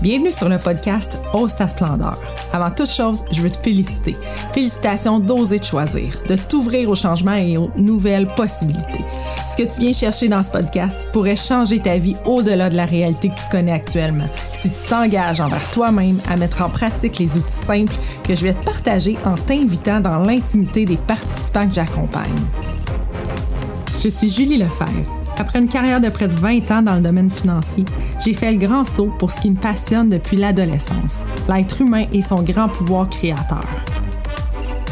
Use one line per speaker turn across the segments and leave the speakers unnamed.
Bienvenue sur le podcast Ose ta splendeur. Avant toute chose, je veux te féliciter. Félicitations d'oser te choisir, de t'ouvrir au changement et aux nouvelles possibilités. Ce que tu viens chercher dans ce podcast pourrait changer ta vie au-delà de la réalité que tu connais actuellement. Si tu t'engages envers toi-même à mettre en pratique les outils simples que je vais te partager en t'invitant dans l'intimité des participants que j'accompagne. Je suis Julie Lefebvre après une carrière de près de 20 ans dans le domaine financier, j'ai fait le grand saut pour ce qui me passionne depuis l'adolescence, l'être humain et son grand pouvoir créateur.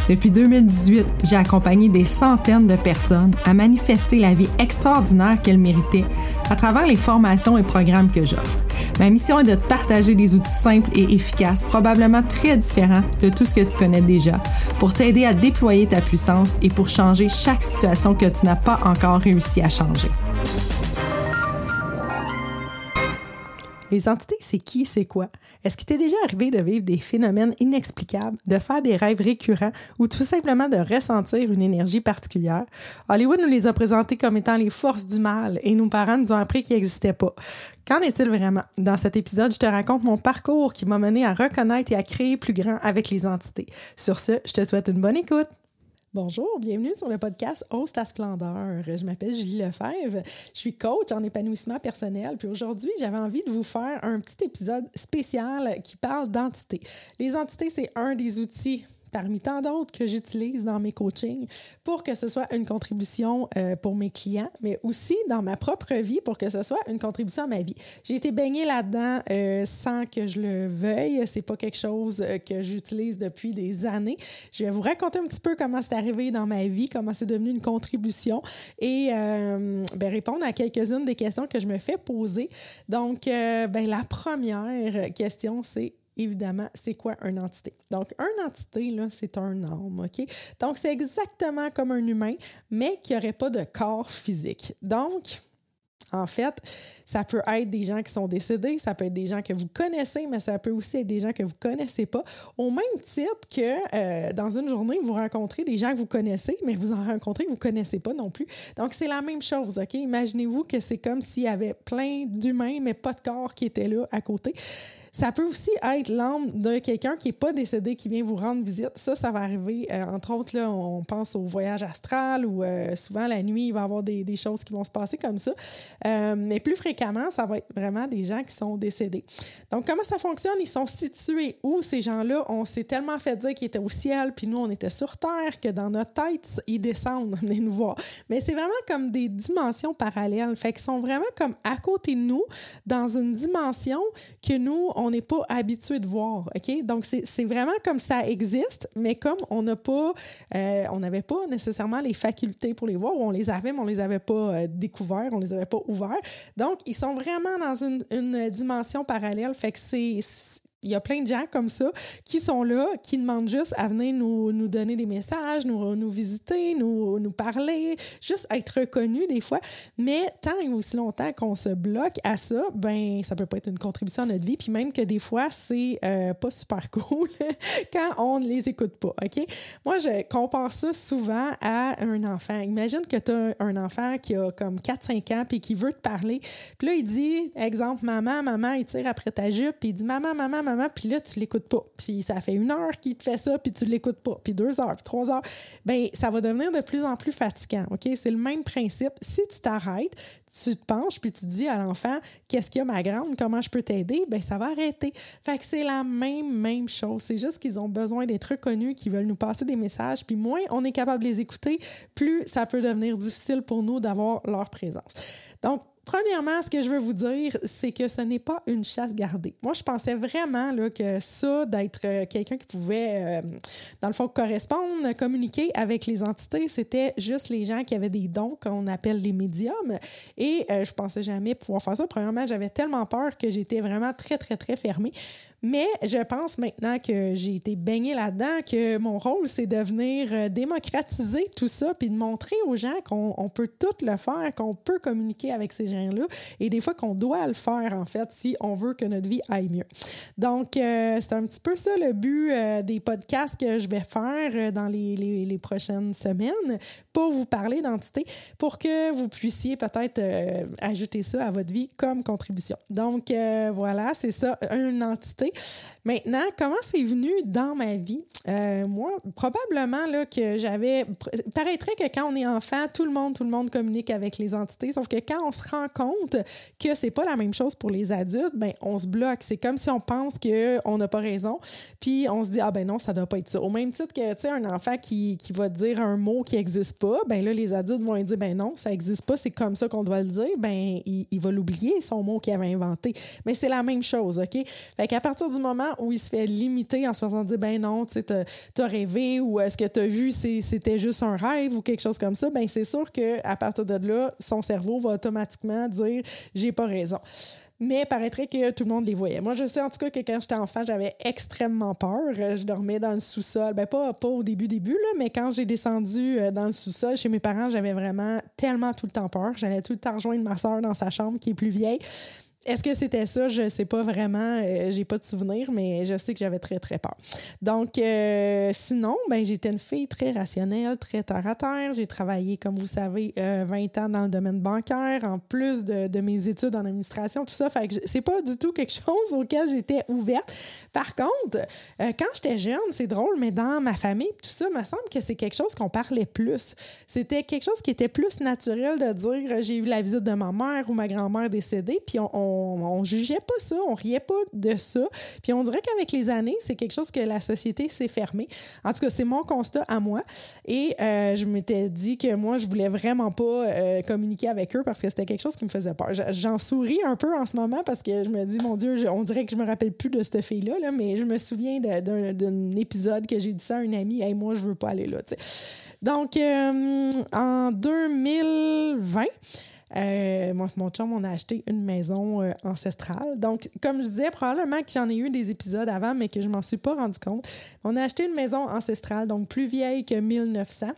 Depuis 2018, j'ai accompagné des centaines de personnes à manifester la vie extraordinaire qu'elles méritaient à travers les formations et programmes que j'offre. Ma mission est de te partager des outils simples et efficaces, probablement très différents de tout ce que tu connais déjà, pour t'aider à déployer ta puissance et pour changer chaque situation que tu n'as pas encore réussi à changer. Les entités, c'est qui, c'est quoi? Est-ce qu'il t'est déjà arrivé de vivre des phénomènes inexplicables, de faire des rêves récurrents ou tout simplement de ressentir une énergie particulière? Hollywood nous les a présentés comme étant les forces du mal et nos parents nous ont appris qu'ils n'existaient pas. Qu'en est-il vraiment? Dans cet épisode, je te raconte mon parcours qui m'a mené à reconnaître et à créer plus grand avec les entités. Sur ce, je te souhaite une bonne écoute. Bonjour, bienvenue sur le podcast Ose ta splendeur. Je m'appelle Julie Lefebvre, je suis coach en épanouissement personnel. Puis aujourd'hui, j'avais envie de vous faire un petit épisode spécial qui parle d'entités. Les entités, c'est un des outils parmi tant d'autres que j'utilise dans mes coachings pour que ce soit une contribution euh, pour mes clients, mais aussi dans ma propre vie pour que ce soit une contribution à ma vie. J'ai été baignée là-dedans euh, sans que je le veuille. C'est pas quelque chose euh, que j'utilise depuis des années. Je vais vous raconter un petit peu comment c'est arrivé dans ma vie, comment c'est devenu une contribution et ben, répondre à quelques-unes des questions que je me fais poser. Donc, ben, la première question, c'est évidemment, c'est quoi une entité? Donc, une entité, là, c'est un âme, OK? Donc, c'est exactement comme un humain, mais qui n'aurait pas de corps physique. Donc, en fait, ça peut être des gens qui sont décédés, ça peut être des gens que vous connaissez, mais ça peut aussi être des gens que vous ne connaissez pas. Au même titre que euh, dans une journée, vous rencontrez des gens que vous connaissez, mais vous en rencontrez que vous connaissez pas non plus. Donc, c'est la même chose, OK? Imaginez-vous que c'est comme s'il y avait plein d'humains, mais pas de corps qui étaient là à côté. Ça peut aussi être l'âme de quelqu'un qui n'est pas décédé, qui vient vous rendre visite. Ça, ça va arriver. Euh, entre autres, là, on pense au voyage astral ou euh, souvent la nuit, il va y avoir des, choses qui vont se passer comme ça. Euh, mais plus fréquemment, ça va être vraiment des gens qui sont décédés. Donc, comment ça fonctionne? Ils sont situés où ces gens-là? On s'est tellement fait dire qu'ils étaient au ciel, puis nous, on était sur Terre, que dans notre tête, ils descendent, venez nous voir. Mais c'est vraiment comme des dimensions parallèles. Fait qu'ils sont vraiment comme à côté de nous, dans une dimension que nous, on on n'est pas habitué de voir. OK? Donc, c'est vraiment comme ça existe, mais comme on n'a pas, euh, on n'avait pas nécessairement les facultés pour les voir, ou on les avait, mais on les avait pas euh, découverts, on les avait pas ouverts. Donc, ils sont vraiment dans une, une dimension parallèle. Fait que c'est il y a plein de gens comme ça qui sont là, qui demandent juste à venir nous, nous donner des messages, nous, nous visiter, nous, nous parler, juste être reconnus des fois. Mais tant et aussi longtemps qu'on se bloque à ça, ben ça peut pas être une contribution à notre vie. Puis même que des fois, c'est euh, pas super cool quand on ne les écoute pas. OK? Moi, je compare ça souvent à un enfant. Imagine que tu as un enfant qui a comme 4-5 ans puis qui veut te parler. Puis là, il dit, exemple, maman, maman, il tire après ta jupe, puis il dit, maman, maman, maman, puis là, tu l'écoutes pas. Puis ça fait une heure qu'il te fait ça, puis tu l'écoutes pas. Puis deux heures, puis trois heures. Bien, ça va devenir de plus en plus fatigant, OK? C'est le même principe. Si tu t'arrêtes, tu te penches, puis tu dis à l'enfant, qu'est-ce qu'il y a, ma grande, comment je peux t'aider? Bien, ça va arrêter. Fait que c'est la même, même chose. C'est juste qu'ils ont besoin d'être reconnus, qu'ils veulent nous passer des messages, puis moins on est capable de les écouter, plus ça peut devenir difficile pour nous d'avoir leur présence. Donc, Premièrement, ce que je veux vous dire, c'est que ce n'est pas une chasse gardée. Moi, je pensais vraiment que ça, d'être euh, quelqu'un qui pouvait, euh, dans le fond, correspondre, communiquer avec les entités, c'était juste les gens qui avaient des dons qu'on appelle les médiums. Et euh, je pensais jamais pouvoir faire ça. Premièrement, j'avais tellement peur que j'étais vraiment très, très, très fermée. Mais je pense maintenant que j'ai été baignée là-dedans que mon rôle, c'est de venir euh, démocratiser tout ça puis de montrer aux gens qu'on peut tout le faire, qu'on peut communiquer avec ces gens-là et des fois qu'on doit le faire, en fait, si on veut que notre vie aille mieux. Donc, euh, c'est un petit peu ça le but euh, des podcasts que je vais faire dans les, les, les prochaines semaines pour vous parler d'entité, pour que vous puissiez peut-être ajouter ça à votre vie comme contribution. Donc, voilà, c'est ça, une entité. Maintenant, comment c'est venu dans ma vie? Euh, moi, probablement là, que j'avais. Paraîtrait que quand on est enfant, tout le monde, tout le monde communique avec les entités. Sauf que quand on se rend compte que c'est pas la même chose pour les adultes, ben on se bloque. C'est comme si on pense qu'on n'a pas raison. Puis on se dit, ah ben non, ça doit pas être ça. Au même titre que, tu sais, un enfant qui, qui va dire un mot qui n'existe pas, ben là, les adultes vont dire, ben non, ça n'existe pas, c'est comme ça qu'on doit le dire. Ben, il, il va l'oublier, son mot qu'il avait inventé. Mais c'est la même chose, OK? Fait qu'à partir du moment où il se fait limiter en se faisant dire, ben non, tu t'as rêvé ou est-ce que t'as vu, c'était juste un rêve ou quelque chose comme ça, ben c'est sûr qu'à partir de là, son cerveau va automatiquement dire, j'ai pas raison mais paraîtrait que tout le monde les voyait. Moi, je sais en tout cas que quand j'étais enfant, j'avais extrêmement peur. Je dormais dans le sous-sol. Ben, pas, pas au début, début, là, mais quand j'ai descendu euh, dans le sous-sol chez mes parents, j'avais vraiment tellement tout le temps peur. J'allais tout le temps rejoindre ma soeur dans sa chambre qui est plus vieille. Est-ce que c'était ça? Je ne sais pas vraiment. Euh, j'ai pas de souvenir, mais je sais que j'avais très, très peur. Donc, euh, sinon, ben, j'étais une fille très rationnelle, très terre à terre. J'ai travaillé, comme vous savez, 20 euh, ans dans le domaine bancaire, en plus de, mes études en administration, tout ça. Fait que c'est pas du tout quelque chose auquel j'étais ouverte. Par contre, quand j'étais jeune, c'est drôle, mais dans ma famille, tout ça, me semble que c'est quelque chose qu'on parlait plus. C'était quelque chose qui était plus naturel de dire j'ai eu la visite de ma mère ou ma grand-mère décédée, puis on, jugeait pas ça, on riait pas de ça. Puis on dirait qu'avec les années, c'est quelque chose que la société s'est fermée. En tout cas, c'est mon constat à moi. Et euh, je m'étais dit que moi, je voulais vraiment pas euh, communiquer avec eux parce que c'était quelque chose qui me faisait peur. J'en souris un peu en ce moment parce que je me dis, mon Dieu, on dirait que je me rappelle plus de cette fille-là, là, mais je me souviens d'un épisode que j'ai dit ça à une amie, hey, moi, je veux pas aller là. Donc, euh, en 2020, euh, mon chum, on a acheté une maison euh, ancestrale. Donc, comme je disais, probablement que j'en ai eu des épisodes avant, mais que je m'en suis pas rendu compte. On a acheté une maison ancestrale, donc plus vieille que 1900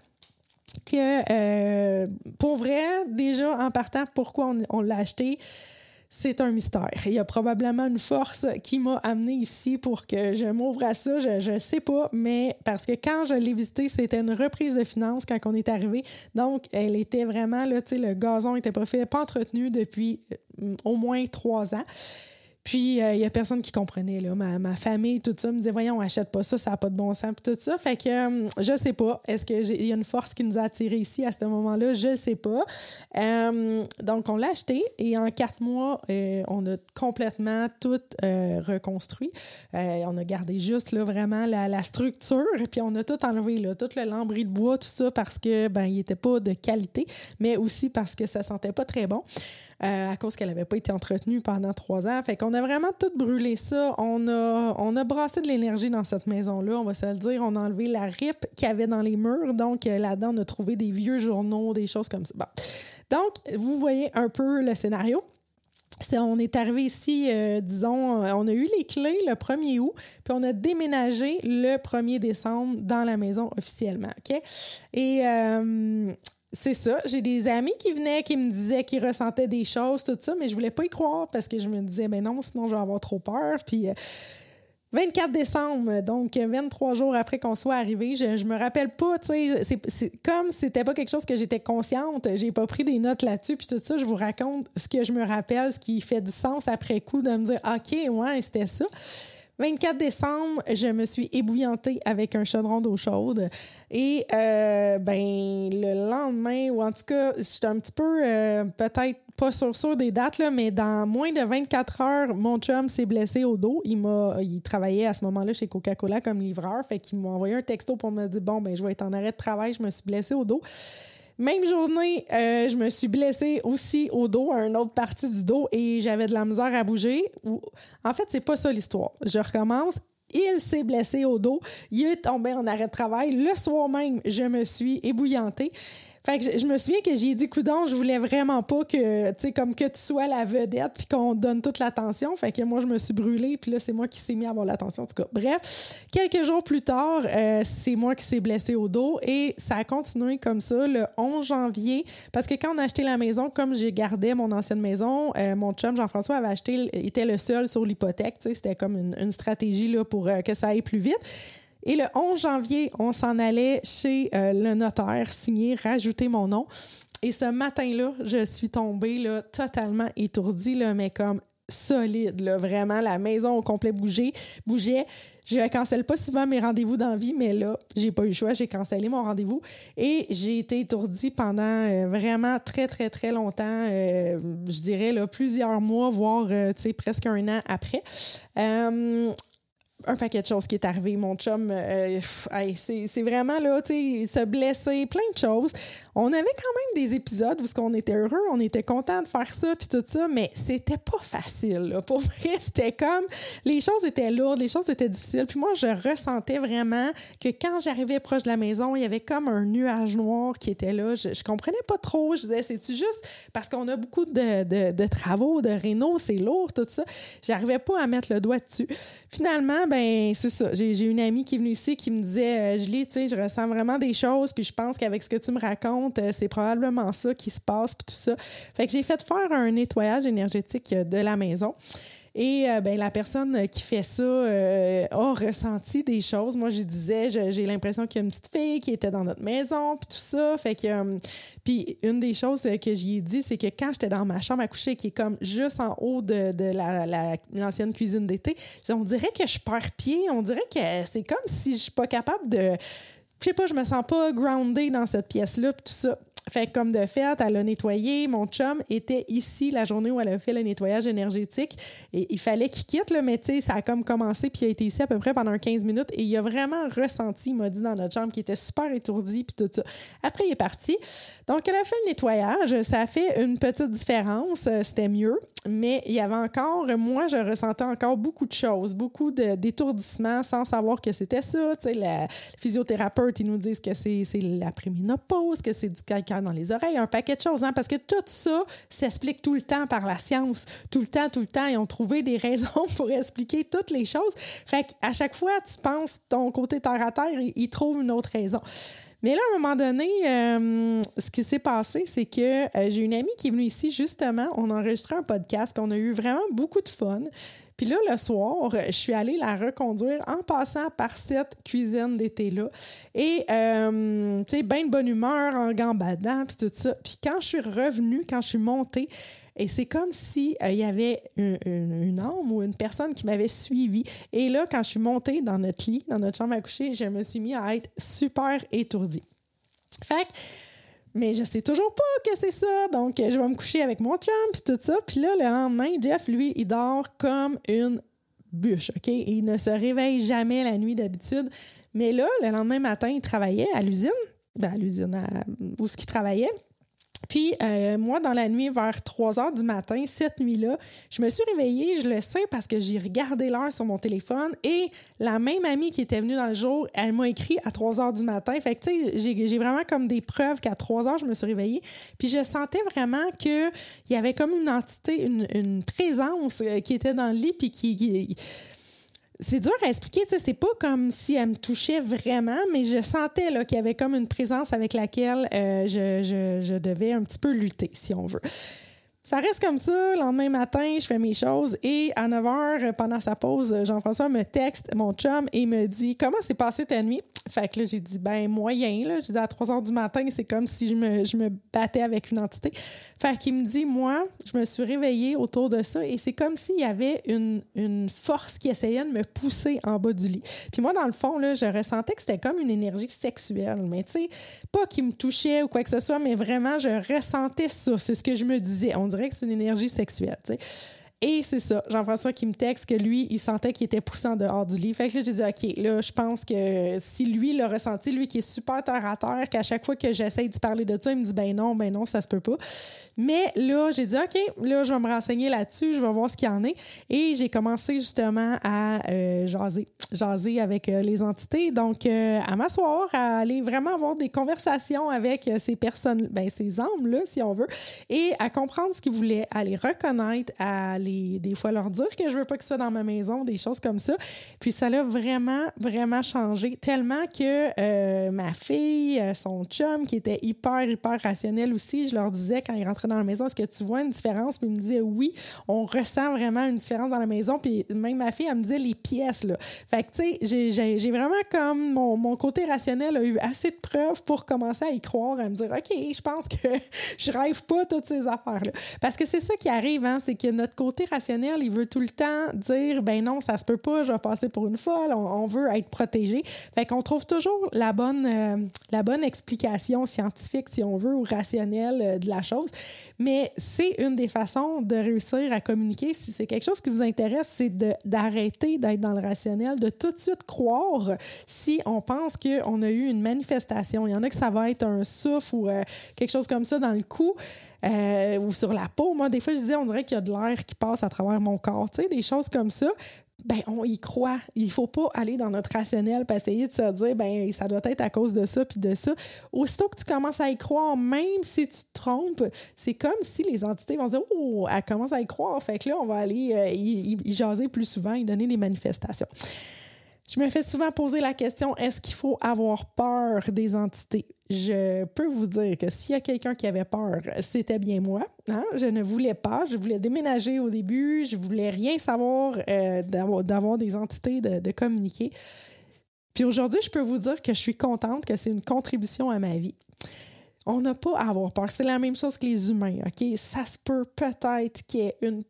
que euh, pour vrai, déjà en partant, pourquoi on, on l'a acheté, c'est un mystère. Il y a probablement une force qui m'a amené ici pour que je m'ouvre à ça. Je ne sais pas, mais parce que quand je l'ai visité, c'était une reprise de finances quand on est arrivé. Donc, elle était vraiment, là, le gazon n'était pas fait, pas entretenu depuis euh, au moins trois ans. Puis, il euh, n'y a personne qui comprenait. Là. Ma, famille, tout ça, me disait Voyons, on achète pas ça, ça n'a pas de bon sens. Puis tout ça. Fait que je euh, je sais pas. Est-ce qu'il y a une force qui nous a attirés ici à ce moment-là? Je sais pas. Euh, donc, on l'a acheté et en quatre mois, on a complètement tout reconstruit. on a gardé juste là, vraiment la, la, structure. Puis, on a tout enlevé, là, tout le lambris de bois, tout ça, parce que ben, il n'était pas de qualité, mais aussi parce que ça sentait pas très bon. À cause qu'elle n'avait pas été entretenue pendant trois ans. Fait qu'on a vraiment tout brûlé ça. On a, on a brassé de l'énergie dans cette maison-là, on va se le dire. On a enlevé la ripe qu'il y avait dans les murs. Donc, euh, là-dedans, on a trouvé des vieux journaux, des choses comme ça. Donc, vous voyez un peu le scénario. on est arrivé ici, euh, disons, on a eu les clés le 1er août, puis on a déménagé le 1er décembre dans la maison officiellement. OK? Et euh, c'est ça. J'ai des amis qui venaient, qui me disaient qu'ils ressentaient des choses, tout ça, mais je voulais pas y croire parce que je me disais, ben non, sinon je vais avoir trop peur. Puis 24 euh, décembre, donc 23 jours après qu'on soit arrivé, je, je me rappelle pas, tu sais, c'est comme c'était pas quelque chose que j'étais consciente, j'ai pas pris des notes là-dessus, puis tout ça, je vous raconte ce que je me rappelle, ce qui fait du sens après coup de me dire, OK, ouais, c'était ça. 24 décembre, je me suis ébouillantée avec un chaudron d'eau chaude. Et euh, ben le lendemain, ou en tout cas, j'étais un petit peu euh, peut-être pas sur sûr des dates, mais dans moins de 24 heures, mon chum s'est blessé au dos. Il m'a il travaillait à ce moment-là chez Coca-Cola comme livreur. Fait qu'il m'a envoyé un texto pour me dire Bon, ben je vais être en arrêt de travail, je me suis blessé au dos. Même journée, euh, je me suis blessée aussi au dos, à une autre partie du dos, et j'avais de la misère à bouger. En fait, c'est pas ça l'histoire. Je recommence. Il s'est blessé au dos. Il est tombé en arrêt de travail. Le soir même, je me suis ébouillantée. Fait que je, me souviens que j'ai dit, coudon, je voulais vraiment pas que, tu sais, comme que tu sois la vedette puis qu'on donne toute l'attention. Fait que moi, je me suis brûlée puis là, c'est moi qui s'est mis à avoir l'attention. Bref, quelques jours plus tard, euh, c'est moi qui s'est blessé au dos et ça a continué comme ça le 11 janvier. Parce que quand on a acheté la maison, comme j'ai gardé mon ancienne maison, euh, mon chum Jean-François avait acheté, était le seul sur l'hypothèque. C'était comme une, stratégie là, pour euh, que ça aille plus vite. Et le 11 janvier, on s'en allait chez euh, le notaire signer, rajouter mon nom. Et ce matin-là, je suis tombée là, totalement étourdie, là, mais comme solide, là, vraiment. La maison au complet bougeait. bougeait. Je ne cancelle pas souvent mes rendez-vous d'envie, mais là, j'ai pas eu le choix. J'ai cancellé mon rendez-vous et j'ai été étourdie pendant euh, vraiment très, très, très longtemps. Euh, je dirais plusieurs mois, voire presque un an après un paquet de choses qui est arrivé. Mon chum, euh, c'est vraiment là, tu sais, se blesser, plein de choses. On avait quand même des épisodes où on était heureux, on était content de faire ça, puis tout ça, mais c'était pas facile. Pour vrai, c'était comme les choses étaient lourdes, les choses étaient difficiles. Puis moi, je ressentais vraiment que quand j'arrivais proche de la maison, il y avait comme un nuage noir qui était là. Je, je comprenais pas trop. Je disais, c'est-tu juste parce qu'on a beaucoup de, de, travaux, de rénaux, c'est lourd, tout ça? J'arrivais pas à mettre le doigt dessus. Finalement, ben c'est ça. J'ai une amie qui est venue ici qui me disait euh, Julie, tu sais, je ressens vraiment des choses, puis je pense qu'avec ce que tu me racontes, euh, c'est probablement ça qui se passe, puis tout ça. Fait que j'ai fait faire un nettoyage énergétique de la maison. Et euh, ben, la personne qui fait ça a ressenti des choses. Moi, je disais, j'ai l'impression qu'il y a une petite fille qui était dans notre maison, puis tout ça. Fait que, puis une des choses que j'y ai dit, c'est que quand j'étais dans ma chambre à coucher, qui est comme juste en haut de, l'ancienne cuisine d'été, on dirait que je perds pied. On dirait que c'est comme si je suis pas capable de je sais pas, je me sens pas grounded dans cette pièce-là, tout ça. Fait comme de fait, elle a nettoyé. Mon chum était ici la journée où elle a fait le nettoyage énergétique. Et il fallait qu'il quitte, là, mais ça a comme commencé, puis il a été ici à peu près pendant 15 minutes. Et il a vraiment ressenti, il m'a dit dans notre chambre qu'il était super étourdi, puis tout ça. Après, il est parti. Donc, elle a fait le nettoyage. Ça a fait une petite différence. Euh, c'était mieux. Mais il y avait encore, moi, je ressentais encore beaucoup de choses, beaucoup d'étourdissements sans savoir que c'était ça. Tu sais, la, physiothérapeute, ils nous disent que c'est l'après-ménopause, que c'est du dans les oreilles, un paquet de choses. Hein, parce que tout ça s'explique tout le temps par la science. Tout le temps, tout le temps. Ils ont trouvé des raisons pour expliquer toutes les choses. Fait qu'à chaque fois, tu penses ton côté terre à terre, ils trouvent une autre raison. Mais là, à un moment donné, euh, ce qui s'est passé, c'est que euh, j'ai une amie qui est venue ici, justement, on a enregistré un podcast, on a eu vraiment beaucoup de fun. Puis là, le soir, je suis allée la reconduire en passant par cette cuisine d'été-là. Et, euh, tu sais, bien de bonne humeur, en gambadant, puis tout ça. Puis quand je suis revenue, quand je suis montée, et c'est comme s'il il y avait une, âme ou une personne qui m'avait suivi. Et là, quand je suis montée dans notre lit, dans notre chambre à coucher, je me suis mis à être super étourdie. Fait que, mais je sais toujours pas que c'est ça. Donc, je vais me coucher avec mon chum, puis tout ça. Puis là, le lendemain, Jeff, lui, il dort comme une bûche, OK? il ne se réveille jamais la nuit d'habitude. Mais là, le lendemain matin, il travaillait à l'usine, ben, à l'usine où ce qu'il travaillait. Puis, euh, moi, dans la nuit, vers 3 heures du matin, cette nuit-là, je me suis réveillée, je le sais, parce que j'ai regardé l'heure sur mon téléphone et la même amie qui était venue dans le jour, elle m'a écrit à 3 heures du matin. Fait que, tu sais, j'ai vraiment comme des preuves qu'à 3 heures, je me suis réveillée. Puis, je sentais vraiment qu'il y avait comme une entité, une, présence euh, qui était dans le lit, puis qui c'est dur à expliquer, tu sais, c'est pas comme si elle me touchait vraiment, mais je sentais qu'il y avait comme une présence avec laquelle euh, je, je, devais un petit peu lutter, si on veut. Ça reste comme ça. Le lendemain matin, je fais mes choses et à 9 h, pendant sa pause, Jean-François me texte, mon chum, et me dit Comment s'est passée ta nuit Fait que là, j'ai dit Ben, moyen. Là. J'ai dit à 3 h du matin, c'est comme si je me, je me battais avec une entité. Fait qu'il me dit Moi, je me suis réveillée autour de ça et c'est comme s'il y avait une, une force qui essayait de me pousser en bas du lit. Puis moi, dans le fond, là, je ressentais que c'était comme une énergie sexuelle. Mais tu sais, pas qui me touchait ou quoi que ce soit, mais vraiment, je ressentais ça. C'est ce que je me disais. C'est une énergie sexuelle. Et c'est ça, Jean-François qui me texte que lui, il sentait qu'il était poussé en dehors du lit. Fait que là, j'ai dit, OK, là, je pense que si lui l'a ressenti, lui qui est super terre à terre, qu'à chaque fois que j'essaye de parler de ça, il me dit, ben non, ben non, ça se peut pas. Mais là, j'ai dit, OK, là, je vais me renseigner là-dessus, je vais voir ce qu'il y en est. Et j'ai commencé justement à euh, jaser, jaser avec euh, les entités. Donc, euh, à m'asseoir, à aller vraiment avoir des conversations avec ces personnes, ben, ces âmes-là, si on veut, et à comprendre ce qu'ils voulaient, à les reconnaître, à les des fois leur dire que je veux pas que soit dans ma maison, des choses comme ça. Puis ça l'a vraiment, vraiment changé tellement que euh, ma fille, euh, son chum, qui était hyper, hyper rationnel aussi, je leur disais quand ils rentraient dans la maison, est-ce que tu vois une différence? Puis ils me disaient oui, on ressent vraiment une différence dans la maison. Puis même ma fille, elle me disait les pièces, là. Fait que, tu sais, j'ai vraiment comme mon, mon, côté rationnel a eu assez de preuves pour commencer à y croire, à me dire, OK, je pense que je rêve pas toutes ces affaires-là. Parce que c'est ça qui arrive, hein, c'est que notre côté rationnel, il veut tout le temps dire ben non, ça se peut pas, je vais passer pour une folle, on, veut être protégé. Fait qu'on trouve toujours la bonne, euh, la bonne explication scientifique, si on veut, ou rationnelle euh, de la chose. Mais c'est une des façons de réussir à communiquer. Si c'est quelque chose qui vous intéresse, c'est d'arrêter d'être dans le rationnel, de tout de suite croire si on pense qu'on a eu une manifestation. Il y en a que ça va être un souffle ou euh, quelque chose comme ça dans le cou. Euh, ou sur la peau. Moi, des fois, je disais, on dirait qu'il y a de l'air qui passe à travers mon corps, tu sais, des choses comme ça. Ben, on y croit. Il faut pas aller dans notre rationnel et essayer de se dire, ben, ça doit être à cause de ça puis de ça. Aussitôt que tu commences à y croire, même si tu te trompes, c'est comme si les entités vont dire, oh, elle commence à y croire. Fait que là, on va aller euh, y, jaser plus souvent et donner des manifestations. Je me fais souvent poser la question est-ce qu'il faut avoir peur des entités? Je peux vous dire que s'il y a quelqu'un qui avait peur, c'était bien moi. Hein? Je ne voulais pas. Je voulais déménager au début. Je voulais rien savoir euh, d'avoir des entités, de, communiquer. Puis aujourd'hui, je peux vous dire que je suis contente que c'est une contribution à ma vie on n'a pas à avoir peur. C'est la même chose que les humains, OK? Ça se peut peut-être qu'il y ait une...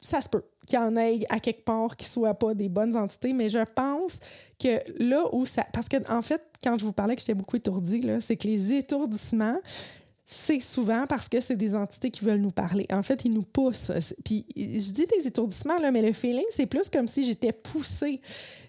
Ça se peut qu'il y en ait à quelque part qui ne soient pas des bonnes entités, mais je pense que là où ça. Parce que, en fait, quand je vous parlais que j'étais beaucoup étourdie, c'est que les étourdissements, c'est souvent parce que c'est des entités qui veulent nous parler. En fait, ils nous poussent. Puis je dis des étourdissements, là, mais le feeling, c'est plus comme si j'étais poussée.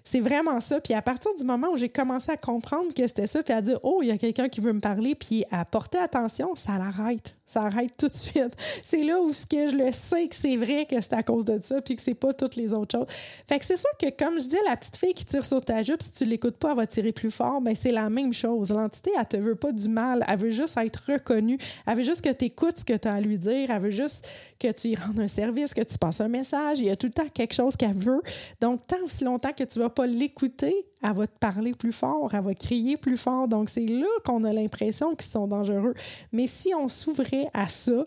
C'est vraiment ça. Puis à partir du moment où j'ai commencé à comprendre que c'était ça, puis à dire, oh, il y a quelqu'un qui veut me parler, puis à porter attention, ça l'arrête ça arrête tout de suite. C'est là où ce que je le sais que c'est vrai que c'est à cause de ça puis que c'est pas toutes les autres choses. Fait que c'est sûr que comme je dis la petite fille qui tire sur ta jupe, si tu l'écoutes pas, elle va tirer plus fort, mais c'est la même chose. L'entité, elle te veut pas du mal, elle veut juste être reconnue, elle veut juste que tu écoutes ce que tu as à lui dire, elle veut juste que tu lui rendes un service, que tu passes un message, il y a tout le temps quelque chose qu'elle veut. Donc tant aussi longtemps que tu vas pas l'écouter, elle va te parler plus fort, elle va crier plus fort. Donc, c'est là qu'on a l'impression qu'ils sont dangereux. Mais si on s'ouvrait à ça,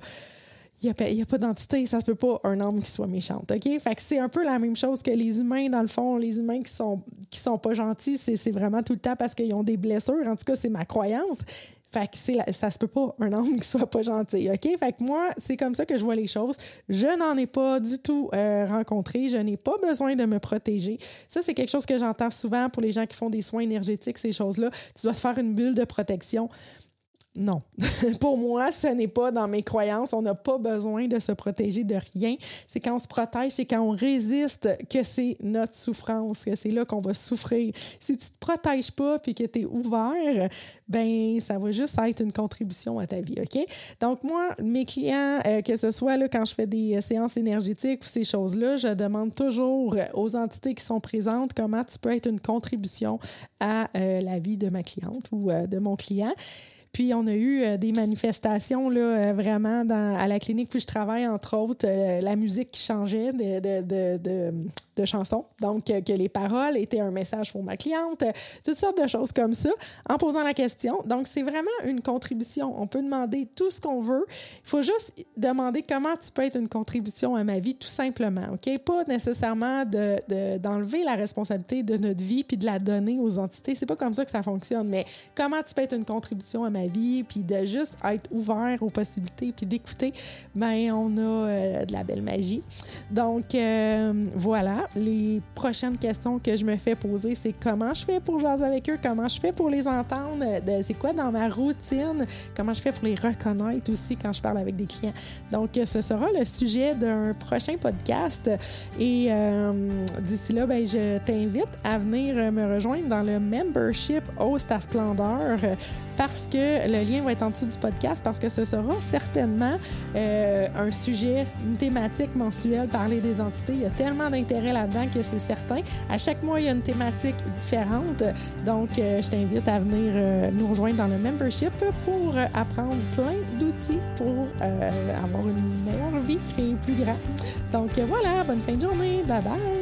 il n'y a, pas d'entité, ça se peut pas un homme qui soit méchante, OK? Fait que c'est un peu la même chose que les humains, dans le fond. Les humains qui sont, qui sont pas gentils, c'est vraiment tout le temps parce qu'ils ont des blessures. En tout cas, c'est ma croyance. Fait que c'est ça se peut pas un homme qui soit pas gentil, OK? Fait que moi, c'est comme ça que je vois les choses. Je n'en ai pas du tout euh, rencontré. Je n'ai pas besoin de me protéger. Ça, c'est quelque chose que j'entends souvent pour les gens qui font des soins énergétiques, ces choses-là. Tu dois te faire une bulle de protection. Non. Pour moi, ce n'est pas dans mes croyances. On n'a pas besoin de se protéger de rien. C'est quand on se protège, c'est quand on résiste que c'est notre souffrance, que c'est là qu'on va souffrir. Si tu te protèges pas puis que tu es ouvert, ben ça va juste être une contribution à ta vie, OK? Donc moi, mes clients, euh, que ce soit là, quand je fais des euh, séances énergétiques ou ces choses-là, je demande toujours aux entités qui sont présentes comment tu peux être une contribution à euh, la vie de ma cliente ou de mon client. Puis on a eu euh, des manifestations là, euh, vraiment dans, à la clinique où je travaille, entre autres, euh, la musique qui changeait de, de, de, de, chansons. Donc, que les paroles étaient un message pour ma cliente, toutes sortes de choses comme ça, en posant la question. Donc, c'est vraiment une contribution. On peut demander tout ce qu'on veut. Il faut juste demander comment tu peux être une contribution à ma vie, tout simplement. OK? Pas nécessairement d'enlever la responsabilité de notre vie puis de la donner aux entités. C'est pas comme ça que ça fonctionne, mais comment tu peux être une contribution à ma vie, puis de juste être ouvert aux possibilités, puis d'écouter, ben on a euh, de la belle magie. Donc, euh, voilà. Les prochaines questions que je me fais poser, c'est comment je fais pour jaser avec eux, comment je fais pour les entendre, c'est quoi dans ma routine, comment je fais pour les reconnaître aussi quand je parle avec des clients? Donc, ce sera le sujet d'un prochain podcast. Et euh, d'ici là, ben, je t'invite à venir me rejoindre dans le membership Host à Splendeur parce que le lien va être en dessous du podcast parce que ce sera certainement euh, un sujet, une thématique mensuelle, parler des entités. Il y a tellement d'intérêt là-dedans que c'est certain. À chaque mois, il y a une thématique différente. Donc, euh, je t'invite à venir euh, nous rejoindre dans le membership pour apprendre plein d'outils pour avoir une meilleure vie, créer plus grand. Donc, voilà, bonne fin de journée. Bye bye.